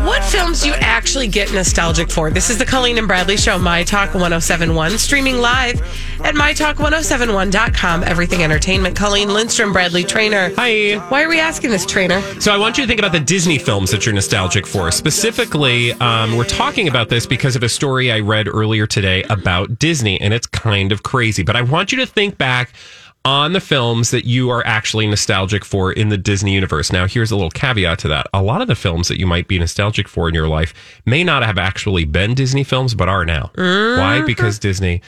What films do you actually get nostalgic for? This is the Colleen and Bradley Show, My Talk 1071, streaming live at MyTalk1071.com. Everything Entertainment. Colleen Lindstrom, Bradley Traynor. Hi. Why are we asking this, Traynor? So I want you to think about the Disney films that you're nostalgic for. Specifically, um, we're talking about this because of a story I read earlier today about Disney, and it's kind of crazy. But I want you to think back on the films that you are actually nostalgic for in the Disney universe. Now, here's a little caveat to that. A lot of the films that you might be nostalgic for in your life may not have actually been Disney films, but are now. Why? Mm-hmm. Because Disney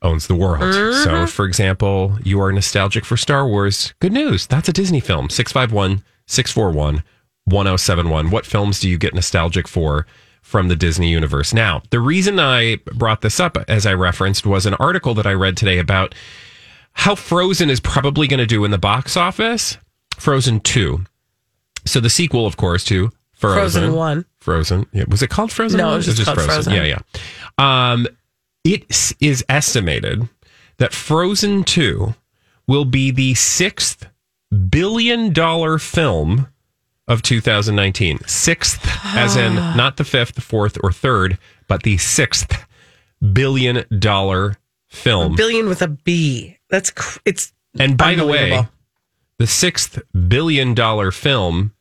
owns the world. So, mm-hmm. for example, you are nostalgic for Star Wars. Good news. That's a Disney film. 651 641 1071. What films do you get nostalgic for? From the Disney universe. Now, the reason I brought this up, as I referenced, was an article that I read today about how Frozen is probably going to do in the box office. Frozen 2. So the sequel, of course, to Frozen. Frozen 1. Frozen. Yeah. Was it called Frozen? No, it One? was just called Frozen. Yeah, yeah. Um, it is estimated that Frozen 2 will be the sixth billion dollar film of 2019. Sixth, as in not the fifth, the fourth, or third, but the sixth billion dollar film. Billion with a B. That's, cr- it's, And by the way, the sixth billion dollar film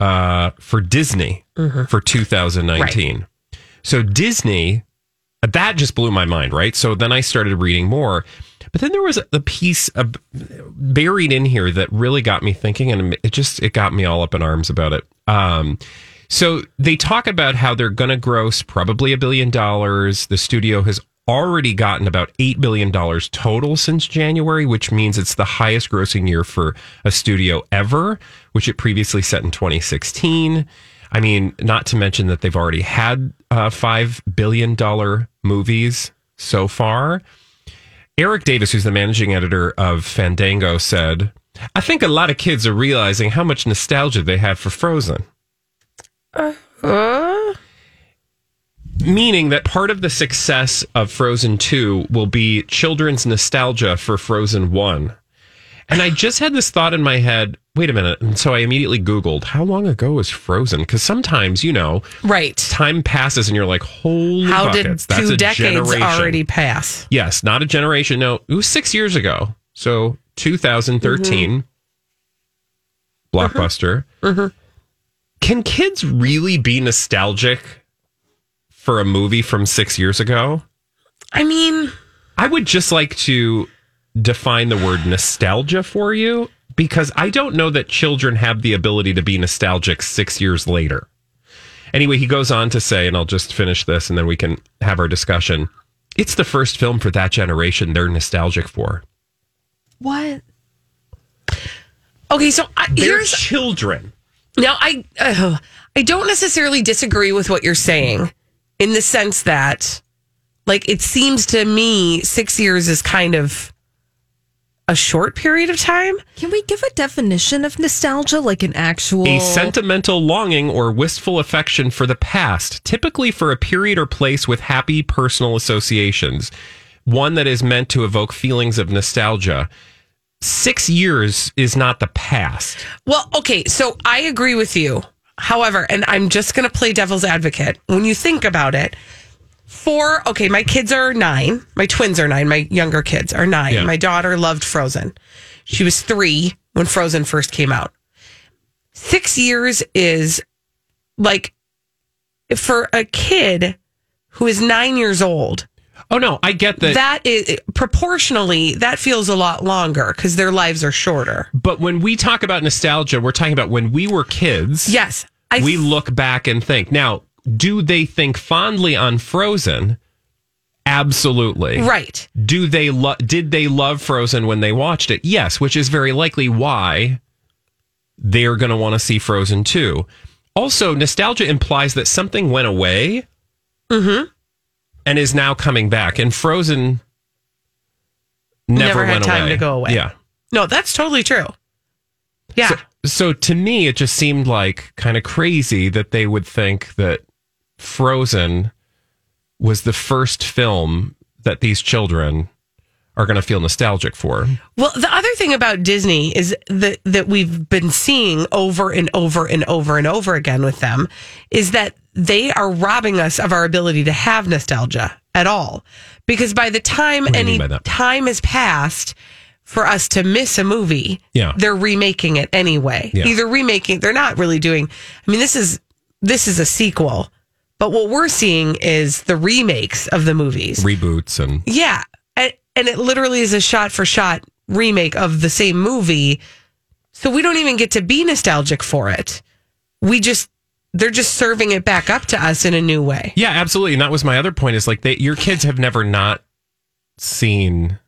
uh, for Disney for 2019. So Disney, that just blew my mind, right? So then I started reading more. But then there was a piece of, buried in here that really got me thinking, and it just it got me all up in arms about it. Um, so they talk about how they're going to gross probably a billion dollars. The studio has already gotten about $8 billion total since January, which means it's the highest grossing year for a studio ever, which it previously set in 2016. I mean, not to mention that they've already had uh, $5 billion movies so far. Erik Davis, who's the managing editor of Fandango, said, I think a lot of kids are realizing how much nostalgia they have for Frozen. Meaning that part of the success of Frozen 2 will be children's nostalgia for Frozen 1. And I just had this thought in my head wait a minute. And so I immediately Googled, how long ago was Frozen? Because sometimes, you know, right. time passes and you're like, holy How buckets, did two a decades generation. already pass? Yes, not a generation. No, it was six years ago. So 2013, mm-hmm. blockbuster. Mm-hmm. Mm-hmm. Can kids really be nostalgic for a movie from six years ago? I mean, I would just like to define the word nostalgia for you because I don't know that children have the ability to be nostalgic six years later. Anyway, he goes on to say, and I'll just finish this and then we can have our discussion. It's the first film for that generation they're nostalgic for. what? Okay, so I, They're children. Now, I uh, I don't necessarily disagree with what you're saying in the sense that, like, it seems to me six years is kind of a short period of time. Can we give a definition of nostalgia, like an actual? A sentimental longing or wistful affection for the past, typically for a period or place with happy personal associations. One that is meant to evoke feelings of nostalgia. Six years is not the past. Well, okay, so I agree with you. However, and I'm just going to play devil's advocate. When you think about it, four, okay, my kids are nine. My twins are nine. My younger kids are nine. Yeah. My daughter loved Frozen. She was three when Frozen first came out. Six years is like for a kid who is nine years old, Oh no, I get that. that is proportionally that feels a lot longer because their lives are shorter. but when we talk about nostalgia, we're talking about when we were kids. Yes, I we look back and think. Now, do they think fondly on Frozen? Absolutely. right. Do they lo- did they love Frozen when they watched it? Yes, which is very likely why they're going to want to see Frozen too. Also, nostalgia implies that something went away Mm-hmm. and is now coming back. And Frozen never, Never had went time away. to go away. Yeah. No, that's totally true. Yeah. So, so to me, it just seemed like kind of crazy that they would think that Frozen was the first film that these children are going to feel nostalgic for. Well, the other thing about Disney is that that we've been seeing over and over and over and over again with them is that they are robbing us of our ability to have nostalgia at all. Because by the time any mean by that? time has passed for us to miss a movie, Yeah. they're remaking it anyway. Yeah. Either remaking, they're not really doing. I mean, this is this is a sequel, but what we're seeing is the remakes of the movies. Reboots and Yeah. And, and it literally is a shot for shot remake of the same movie. So we don't even get to be nostalgic for it. We just, they're just serving it back up to us in a new way. yeah, absolutely. And that was my other point is like they, your kids have never not seen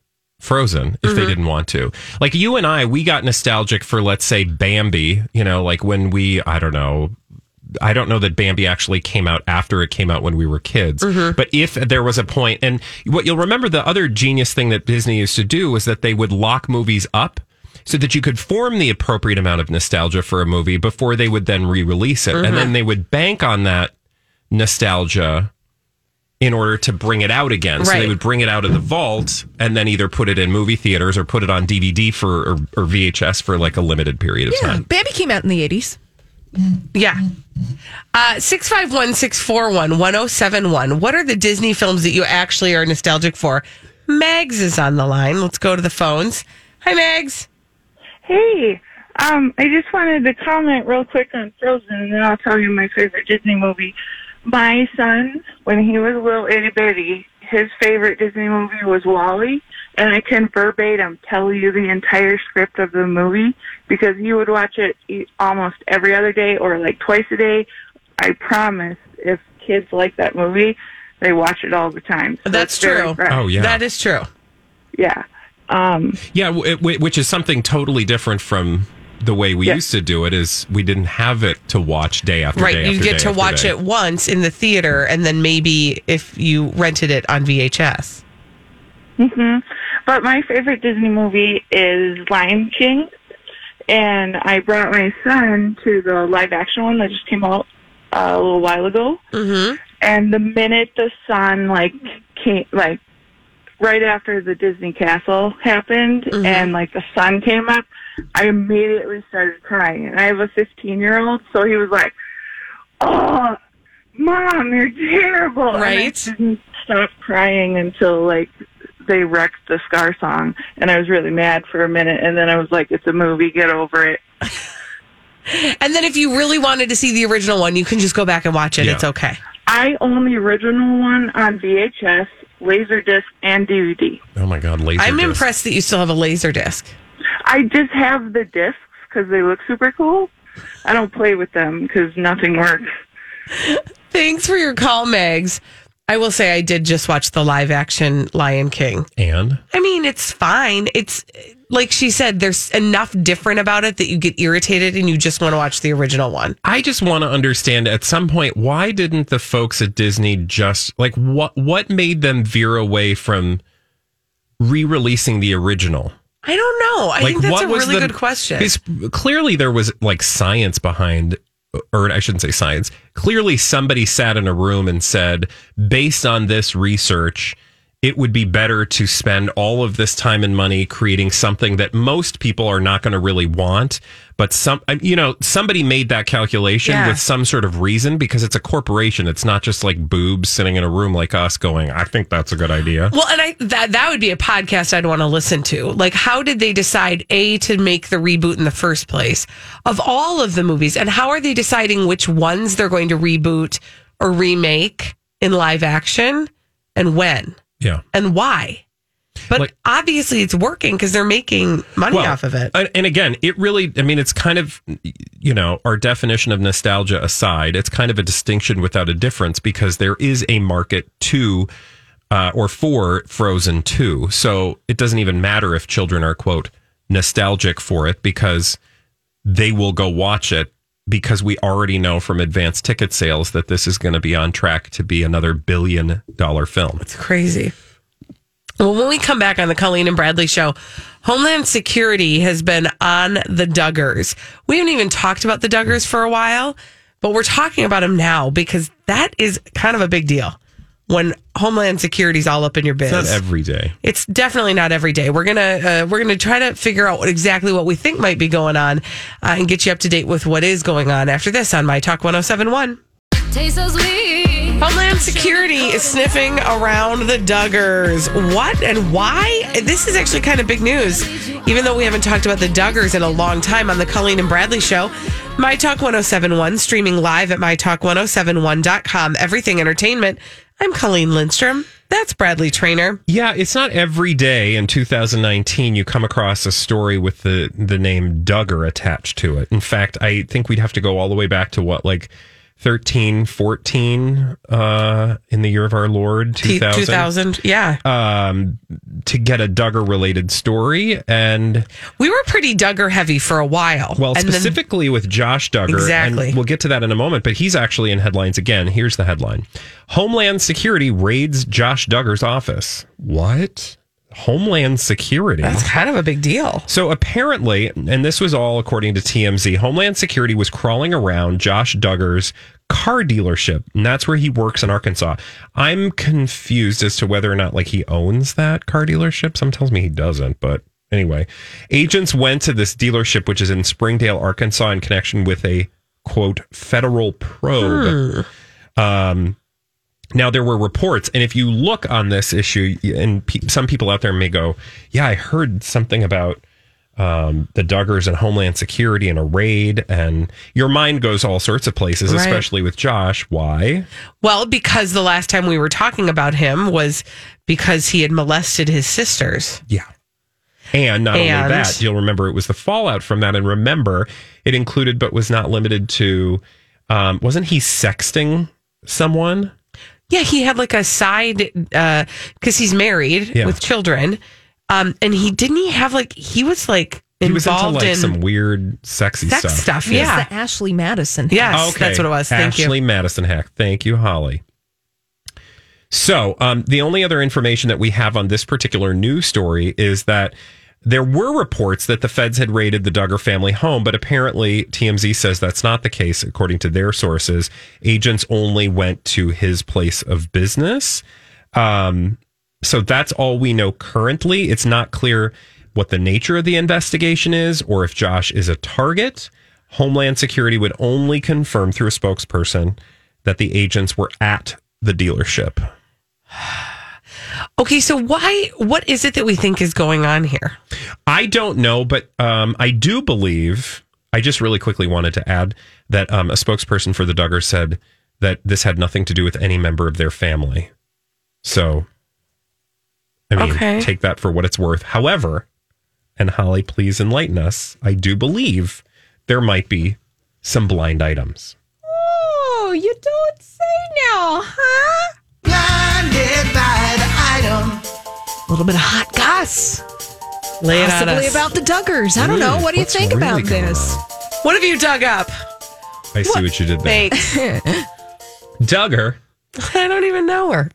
Frozen if Mm-hmm. they didn't want to. Like you and I, we got nostalgic for let's say Bambi, you know, like when we I don't know I don't know that Bambi actually came out after it came out when we were kids. Mm-hmm. But if there was a point, and what you'll remember, the other genius thing that Disney used to do was that they would lock movies up so that you could form the appropriate amount of nostalgia for a movie before they would then re release it. Mm-hmm. And then they would bank on that nostalgia in order to bring it out again. So they would bring it out of the vault and then either put it in movie theaters or put it on DVD for or, or VHS for like a limited period of Yeah, time. Bambi came out in the 80s. Yeah. Uh, 651 641 1071. What are the Disney films that you actually are nostalgic for? Mags is on the line. Let's go to the phones. Hi, Mags. Hey, um, I just wanted to comment real quick on Frozen, and then I'll tell you my favorite Disney movie. My son, when he was a little itty bitty, his favorite Disney movie was WALL-E, and I can verbatim tell you the entire script of the movie because he would watch it e- almost every other day or like twice a day. I promise, if kids like that movie, they watch it all the time. So That's true. fresh. Oh, yeah. That is true. yeah. Um, Yeah, w- w- which is something totally different from the way we Yeah. used to do it. Is we didn't have it to watch day after Right. day. Right, you get day to watch day. it once in the theater, and then maybe if you rented it on VHS. hmm But my favorite Disney movie is Lion King, and I brought my son to the live action one that just came out uh, a little while ago. Mm-hmm. And the minute the sun like came, like right after the Disney Castle happened, mm-hmm. and like the sun came up, I immediately started crying. And I have a 15 year old, so he was like, "Oh, mom, you're terrible!" And I Right. didn't stop crying until like they wrecked the Scar song, and I was really mad for a minute, and then I was like, "It's a movie, get over it." And then if you really wanted to see the original one, you can just go back and watch it. Yeah. It's okay. I own the original one on VHS, Laserdisc, and DVD. Oh my god, laser. I'm disc. impressed that you still have a laser disc. I just have the discs because they look super cool. I don't play with them because nothing works. Thanks for your call, Megs. I will say I did just watch the live action Lion King. And I mean, it's fine. It's like she said, there's enough different about it that you get irritated and you just want to watch the original one. I just want to understand at some point why didn't the folks at Disney just like what what made them veer away from re-releasing the original? I don't know. I think that's a really good question. Because clearly there was like science behind, or I shouldn't say science. Clearly somebody sat in a room and said, based on this research, it would be better to spend all of this time and money creating something that most people are not going to really want. But some, uh, you know, somebody made that calculation Yeah. with some sort of reason because it's a corporation. It's not just like boobs sitting in a room like us going, I think that's a good idea. Well, and I that that would be a podcast I'd want to listen to. Like, how did they decide a to make the reboot in the first place of all of the movies, and how are they deciding which ones they're going to reboot or remake in live action and when Yeah. and why? But Like- obviously it's working because they're making money off of it. And and again, it really, I mean, it's kind of, you know, our definition of nostalgia aside, it's kind of a distinction without a difference because there is a market to uh, or for Frozen 2. So it doesn't even matter if children are, quote, nostalgic for it because they will go watch it because we already know from advanced ticket sales that this is going to be on track to be another billion dollar film. It's crazy. Well, when we come back on the Colleen and Bradley show, Homeland Security has been on the Duggars. We haven't even talked about the Duggars for a while, but we're talking about them now because that is kind of a big deal when Homeland Security's all up in your business. It's not every day. It's definitely not every day. We're gonna uh, we're gonna try to figure out what exactly what we think might be going on uh, and get you up to date with what is going on after this on My Talk 1071. Taste so sweet. Homeland Security is sniffing around the Duggars. What and why? This is actually kind of big news, even though we haven't talked about the Duggars in a long time on the Colleen and Bradley show. My Talk 1071, streaming live at mytalk1071.com. Everything Entertainment. I'm Colleen Lindstrom. That's Bradley Traynor. Yeah, it's not every day in 2019 you come across a story with the the name Duggar attached to it. In fact, I think we'd have to go all the way back to what like 13, 14 uh, in the year of our Lord 2000, 2000. Yeah. um, to get a Duggar related story. And we were pretty Duggar heavy for a while. well, And then- specifically with Josh Duggar. Exactly. And we'll get to that in a moment, but he's actually in headlines again. Here's the headline Homeland Security raids Josh Duggar's office. What? Homeland Security. that's kind of a big deal. So apparently, and this was all according to TMZ, Homeland Security was crawling around Josh Duggar's car dealership, and that's where he works in Arkansas. I'm confused as to whether or not like he owns that car dealership. Some tells me he doesn't, but anyway, agents went to this dealership, which is in Springdale, Arkansas, in connection with a quote federal probe. Um, now there were reports, and if you look on this issue, and pe- some people out there may go, "Yeah, I heard something about um, the Duggars and Homeland Security and a raid," and your mind goes all sorts of places, Right. especially with Josh. Why? Well, because the last time we were talking about him was because he had molested his sisters. Yeah. And not And- only that, you'll remember it was the fallout from that. And remember, it included, but was not limited to, um, wasn't he sexting someone? Yeah, he had like a side because he's married Yeah. with children, um, and he didn't he have like he was like He was into involved like in some weird, sexy sex stuff. stuff. It's Yeah, the Ashley Madison. yes, that's what it was. Thank Ashley you. Madison hack. Thank you, Holly. So, um, the only other information that we have on this particular news story is that there were reports that the feds had raided the Duggar family home, but apparently TMZ says that's not the case. According to their sources, agents only went to his place of business. Um, so that's all we know currently. It's not clear what the nature of the investigation is or if Josh is a target. Homeland Security would only confirm through a spokesperson that the agents were at the dealership. Okay, so why? What is it that we think is going on here? I don't know, but um, I do believe. I just really quickly wanted to add that um, a spokesperson for the Duggars said that this had nothing to do with any member of their family. So, I mean, Okay. take that for what it's worth. However, and Holly, please enlighten us. I do believe there might be some blind items. Oh, you don't say now, huh? Blinded by the item. A little bit of hot goss. Lay it on Possibly us. about the Duggars. I don't know. What do you think really about this? on? what have you dug up? I see what you did there. Thanks. Duggar. I don't even know her.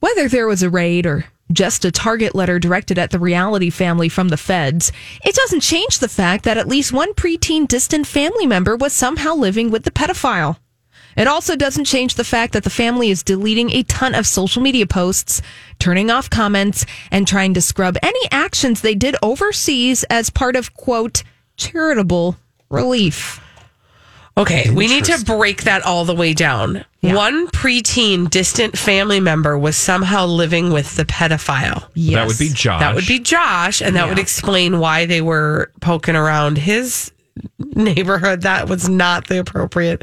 Whether there was a raid or just a target letter directed at the reality family from the feds, it doesn't change the fact that at least one preteen distant family member was somehow living with the pedophile. It also doesn't change the fact that the family is deleting a ton of social media posts, turning off comments, and trying to scrub any actions they did overseas as part of, quote, charitable relief. Okay, we need to break that all the way down. One preteen distant family member was somehow living with the pedophile. Yes. That would be Josh. That would be Josh, and that would explain why they were poking around his neighborhood. That was not the appropriate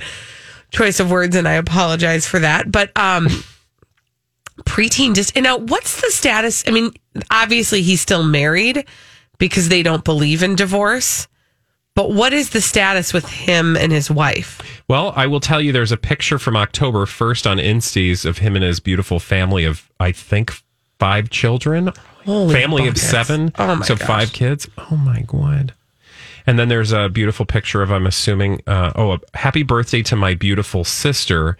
choice of words, and I apologize for that. But um, preteen just and now what's the status? I mean, obviously he's still married because they don't believe in divorce. But what is the status with him and his wife? Well, I will tell you there's a picture from October 1st on Insties of him and his beautiful family of, I think, five children. Holy family buckets. of seven. Oh, my So gosh. five kids. Oh my God. And then there's a beautiful picture of, I'm assuming, uh, oh, a happy birthday to my beautiful sister.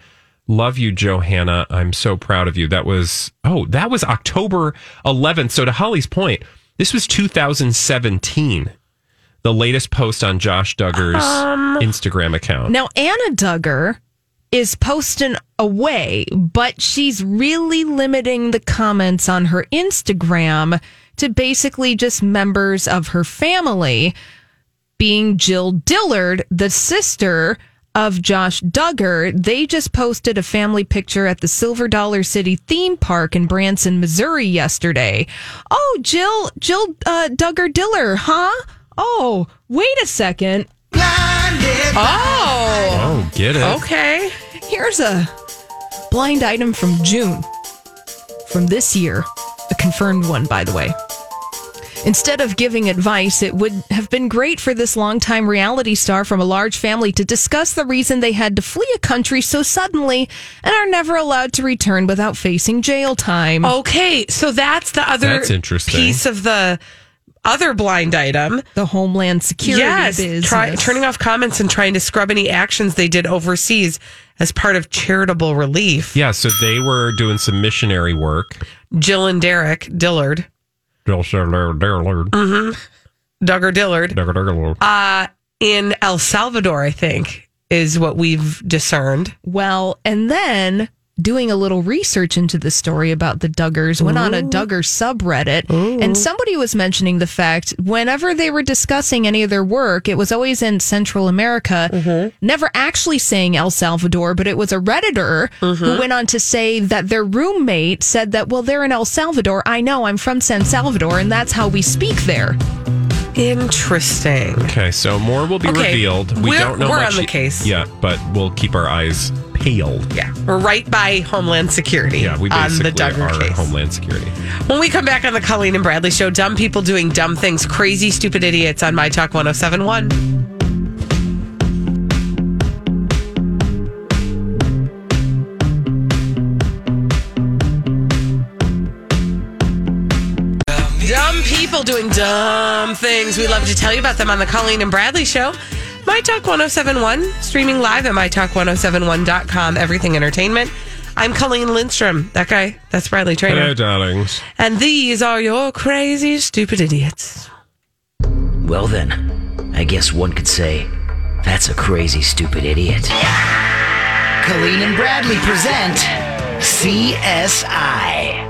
Love you, Johannah. I'm so proud of you. That was, oh, that was October 11th. So to Holly's point, this was 2017. The latest post on Josh Duggar's Um, Instagram account. Now, Anna Duggar is posting away, but she's really limiting the comments on her Instagram to basically just members of her family, being Jill Dillard, the sister of Josh Duggar. They just posted a family picture at the Silver Dollar City theme park in Branson, Missouri yesterday. Oh, Jill, Jill uh, Duggar Diller, huh? Oh, wait a second. Oh, Oh, get it. okay. Here's a blind item from June from this year, a confirmed one, by the way. Instead of giving advice, it would have been great for this longtime reality star from a large family to discuss the reason they had to flee a country so suddenly and are never allowed to return without facing jail time. Okay, so that's the other That's interesting. piece of the other blind item. the Homeland Security yes, business. try, turning off comments and trying to scrub any actions they did overseas as part of charitable relief. Yeah, so they were doing some missionary work. Jill and Derek Dillard, Mm-hmm. Duggar Dillard, uh, in El Salvador, I think, is what we've discerned. Well, and then doing a little research into the story about the Duggars, went on a Duggar subreddit, and somebody was mentioning the fact whenever they were discussing any of their work, it was always in Central America, mm-hmm. never actually saying El Salvador, but it was a Redditor who mm-hmm. went on to say that their roommate said that, well, they're in El Salvador. I know, I'm from San Salvador, and that's how we speak there. Interesting. Okay, so more will be Okay, revealed. We don't know we're much on the case. Yeah, but we'll keep our eyes peeled. Yeah, we're right by Homeland Security Yeah, we on basically the Duggar are case. Homeland Security. When we come back on the Colleen and Bradley show, dumb people doing dumb things, crazy, stupid idiots on My Talk 1071. People doing dumb things. We love to tell you about them on the Colleen and Bradley show. My Talk 1071, streaming live at MyTalk1071.com, everything entertainment. I'm Colleen Lindstrom. That guy, that's Bradley Traynor. Hello, darlings. And these are your crazy, stupid idiots. Well, then, I guess one could say that's a crazy, stupid idiot. Colleen and Bradley present CSI.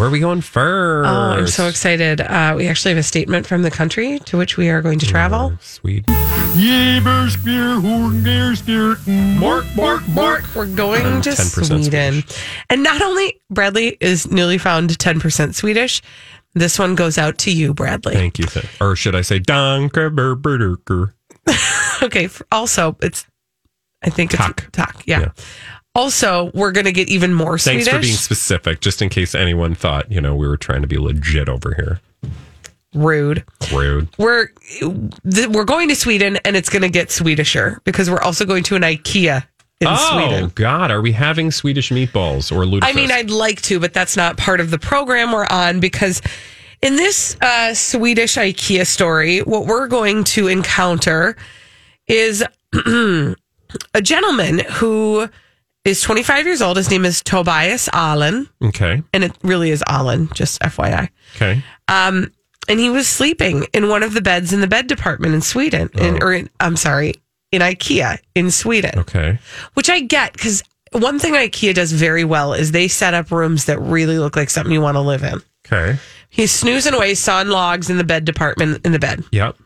Where are we going first? Oh, I'm so excited. Uh, we actually have a statement from the country to which we are going to travel. Sweet. Bark, bark, bark. We're going I'm to 10% Sweden. Swedish. And not only Bradley is newly found 10% Swedish, this one goes out to you, Bradley. Thank you. Th- Or should I say, Danke, Berberker. Okay. Also, it's, I think it's Tack. talk. Yeah. Yeah. Also, we're going to get even more Thanks Swedish. for being specific, just in case anyone thought, you know, we were trying to be legit over here. Rude. Rude. We're th- we're going to Sweden, and it's going to get Swedisher because we're also going to an IKEA in Sweden. oh, Sweden. God. Are we having Swedish meatballs or lutefisk? I mean, I'd like to, but that's not part of the program we're on because in this uh, Swedish IKEA story, what we're going to encounter is a gentleman who is 25 years old. His name is Tobias Allen, Okay. and it really is Allen, just FYI. Okay. Um, and he was sleeping in one of the beds in the bed department in Sweden, in, or in, I'm sorry, in IKEA in Sweden Okay. which I get because one thing IKEA does very well is they set up rooms that really look like something you want to live in. Okay. He's snoozing away, sawing logs in the bed department in the bed. Yep.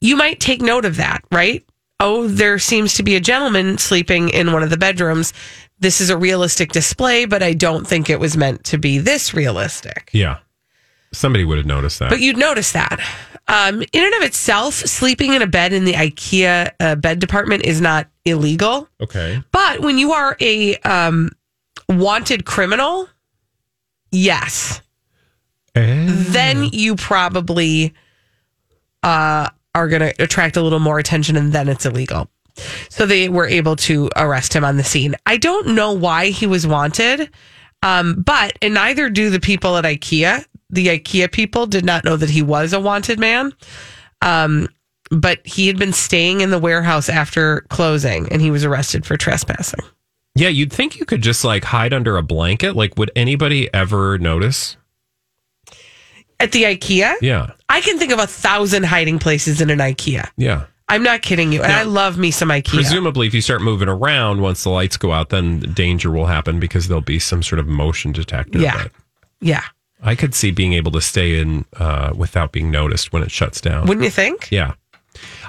You might take note of that, right? Oh, there seems to be a gentleman sleeping in one of the bedrooms. This is a realistic display, but I don't think it was meant to be this realistic. Yeah. Somebody would have noticed that. But you'd notice that. Um, in and of itself, sleeping in a bed in the IKEA uh, bed department is not illegal. okay. But when you are a um, wanted criminal, yes, then you probably uh, are going to attract a little more attention and then it's illegal. So they were able to arrest him on the scene. I don't know why he was wanted, um, but, and neither do the people at IKEA. The IKEA people did not know that he was a wanted man. Um, but he had been staying in the warehouse after closing and he was arrested for trespassing. Yeah, you'd think you could just like hide under a blanket. Like, would anybody ever notice? At the IKEA? Yeah. I can think of a thousand hiding places in an IKEA. Yeah. I'm not kidding you. And Now, I love me some IKEA. Presumably, if you start moving around once the lights go out, then danger will happen because there'll be some sort of motion detector. Yeah. But yeah. I could see being able to stay in uh, without being noticed when it shuts down. Wouldn't you think? Yeah.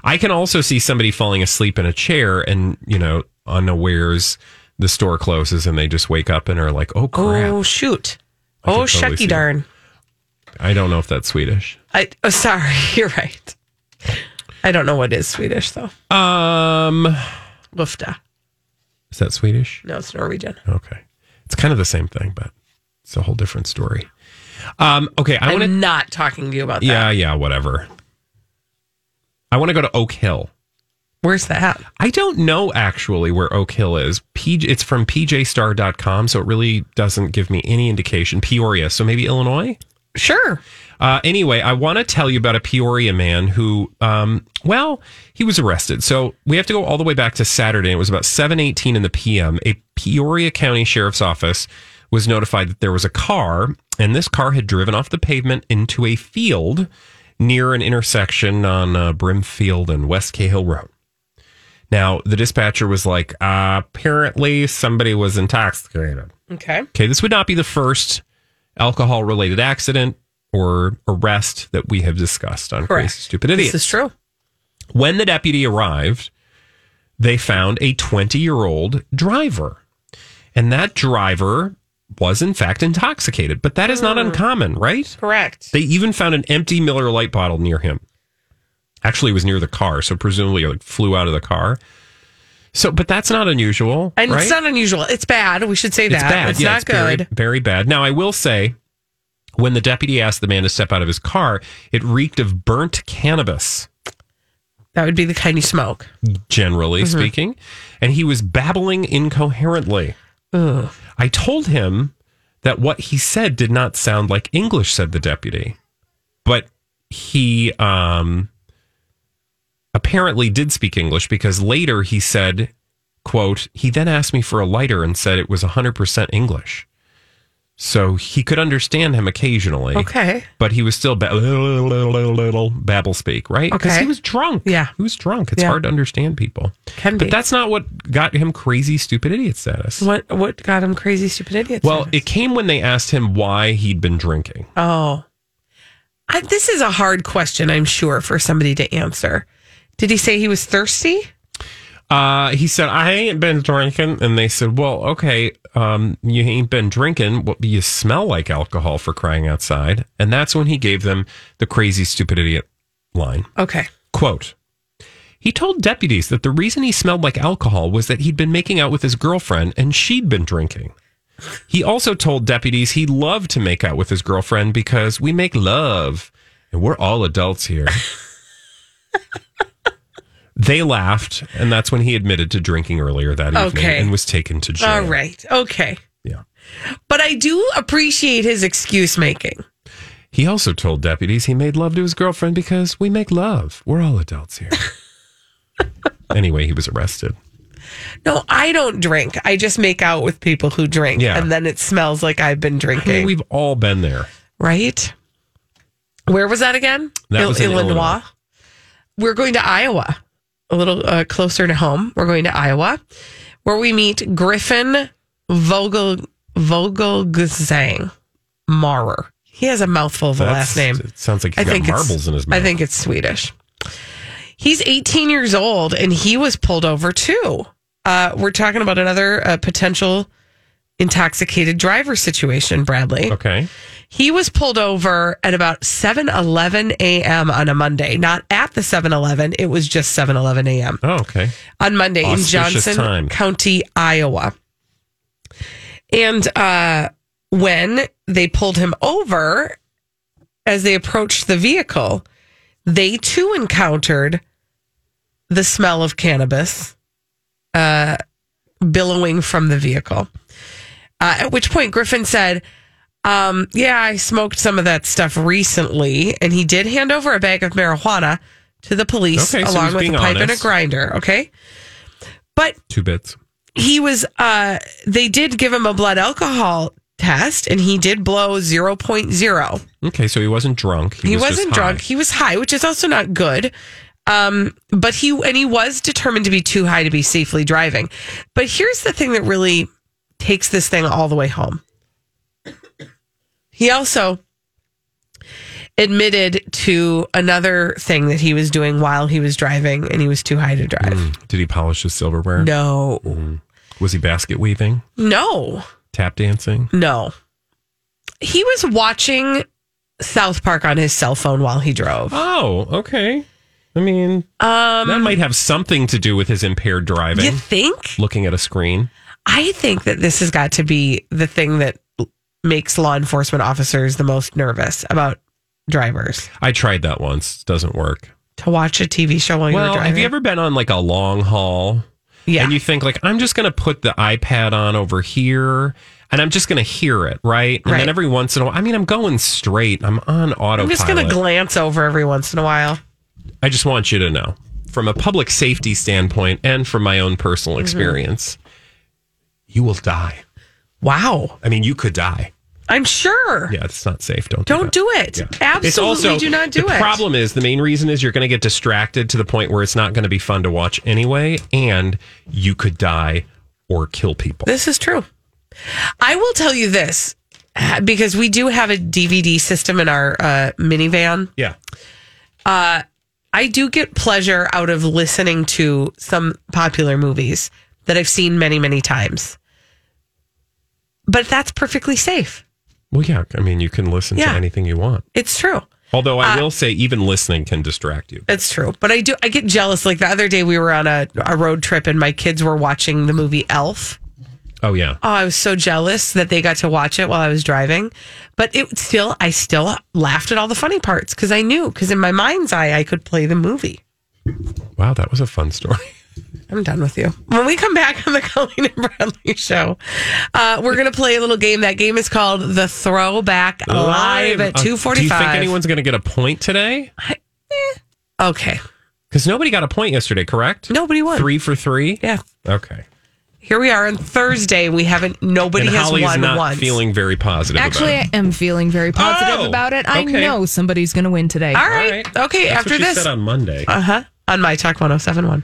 I can also see somebody falling asleep in a chair and, you know, unawares the store closes and they just wake up and are like, oh, crap. Oh, shoot. I oh, totally see shucky that. darn. I don't know if that's Swedish. I, oh, sorry. You're right. I don't know what is Swedish, though. Um, Lufta. is that Swedish? No, it's Norwegian. Okay. It's kind of the same thing, but it's a whole different story. Um, okay. I I'm want to. not talking to you about that. Yeah, yeah, whatever. I want to go to Oak Hill. Where's that? I don't know actually where Oak Hill is. PJ, it's from pjstar.com, so it really doesn't give me any indication. Peoria, so maybe Illinois? Sure. Uh, anyway, I want to tell you about a Peoria man who, um, well, he was arrested. So we have to go all the way back to Saturday. It was about 7:18 in the PM. A Peoria County Sheriff's Office was notified that there was a car, and this car had driven off the pavement into a field near an intersection on uh, Brimfield and West Cahill Road. Now, the dispatcher was like, uh, apparently somebody was intoxicated. Okay. Okay, this would not be the first alcohol related accident or arrest that we have discussed on Correct. Crazy Stupid Idiots. This is true. When the deputy arrived, they found a 20 year old driver. And that driver was, in fact, intoxicated. But that is not hmm. uncommon, right? Correct. They even found an empty Miller Lite bottle near him. Actually, it was near the car, so presumably it like flew out of the car. So, but that's not unusual, And right? it's not unusual. It's bad. We should say that. It's bad. It's yeah, not it's very- good. Very, bad. Now, I will say, when the deputy asked the man to step out of his car, it reeked of burnt cannabis, That would be the kind you smoke. generally Mm-hmm. speaking. And he was babbling incoherently. Ugh. I told him that what he said did not sound like English, said the deputy. But he um, apparently did speak English because later he said, quote, he then asked me for a lighter and said it was 100% English. So he could understand him occasionally. Okay. But he was still ba- little, little, little, little babble speak, right? Because Okay. he was drunk. Yeah. He was drunk. It's Yeah. hard to understand people. Can be. But that's not what got him crazy, stupid idiot status. What what got him crazy, stupid idiot? Well, status? it came when they asked him why he'd been drinking. oh, I, this is a hard question. I'm sure for somebody to answer. Did he say he was thirsty? Uh, he said, I ain't been drinking. And they said, Well, okay, um, you ain't been drinking. Well, you smell like alcohol for crying outside. And that's when he gave them the crazy, stupid idiot line. Okay. Quote He told deputies that the reason he smelled like alcohol was that he'd been making out with his girlfriend and she'd been drinking. He also told deputies he loved to make out with his girlfriend because we make love and we're all adults here. they laughed, and that's when he admitted to drinking earlier that evening Okay. and was taken to jail. All right. Okay. Yeah. But I do appreciate his excuse making. He also told deputies he made love to his girlfriend because we make love. We're all adults here. anyway, he was arrested. No, I don't drink. I just make out with people who drink. Yeah. And then it smells like I've been I drinking. mean, we've all been there. right? Where was that again? That was in Illinois. We're going to Iowa, a little uh, closer to home. We're going to Iowa, where we meet Griffin Vogel Vogelgesang Maurer. He has a mouthful of a That's- last name. It sounds like he's got it's- marbles in his mouth. I think it's Swedish. He's 18 years old and he was pulled over too. Uh, we're talking about another uh, potential intoxicated driver situation, Bradley. Okay. He was pulled over at about 7:11 a.m. on a Monday, not at the 7-Eleven. It was just 7:11 a.m. Oh, okay. on Monday in Johnson time. County, Iowa. And uh, when they pulled him over, as they approached the vehicle, they too encountered the smell of cannabis uh, billowing from the vehicle. Uh, at which point, Griffin said, um, Yeah, I smoked some of that stuff recently. And he did hand over a bag of marijuana to the police Okay, along he's with a pipe and a grinder. Okay. But Two bits. he was uh they did give him a blood alcohol test and he did blow 0.0 Okay, so he wasn't drunk. he, was wasn't high. drunk he was high which is also not good um but he and he was determined to be too high to be safely driving but here's the thing that really takes this thing all the way home he also admitted to another thing that he was doing while he was driving and he was too high to drive Mm. Did he polish his silverware? no Was he basket weaving? no Tap dancing? No. He was watching South Park on his cell phone while he drove. Oh, okay. I mean, Um, that might have something to do with his impaired driving. you think? Looking at a screen. I think that this has got to be the thing that makes law enforcement officers the most nervous about drivers I tried that once. Doesn't work. to watch a TV show while you're Well, driving. have you ever been on like a long haul Yeah. and you think like I'm just going to put the iPad on over here and I'm just going to hear it, right? And Right. then every once in a while, I mean, I'm going straight. I'm on autopilot. I'm just going to glance over every once in a while. I just want you to know from a public safety standpoint and from my own personal Mm-hmm. experience, you will die. Wow. I mean, you could die. I'm sure. Yeah, it's not safe. Don't Don't that. do it. Yeah. Absolutely It's also, do not do the it. The problem is the main reason is you're going to get distracted to the point where it's not going to be fun to watch anyway, and you could die or kill people. This is true. I will tell you this because we do have a DVD system in our uh, minivan. Yeah. I do get pleasure out of listening to some popular movies that I've seen many, many times. But that's perfectly safe. Well, yeah. I mean, you can listen Yeah. to anything you want. It's true. Although I Uh, will say, even listening can distract you. It's true. But I do I get jealous. Like the other day we were on a, a road trip and my kids were watching the movie Elf. Oh, yeah. Oh, I was so jealous that they got to watch it while I was driving. But it still I still laughed at all the funny parts because I knew because in my mind's eye I could play the movie. Wow, that was a fun story. I'm done with you. When we come back on the Colleen and Bradley show, uh, we're going to play a little game. That game is called the Throwback Live, at Uh, Do you think anyone's going to get a point today? Okay, Because nobody got a point yesterday, correct? nobody won. Three for three? Yeah, Okay. here we are on Thursday. We haven't. Nobody and has Holly's won not once. feeling very positive Actually, about I am feeling very positive Oh, about it. I okay. know somebody's going to win today. All it. right. Okay. That's after what she this, said on Monday. uh huh. On my talk one zero seven one.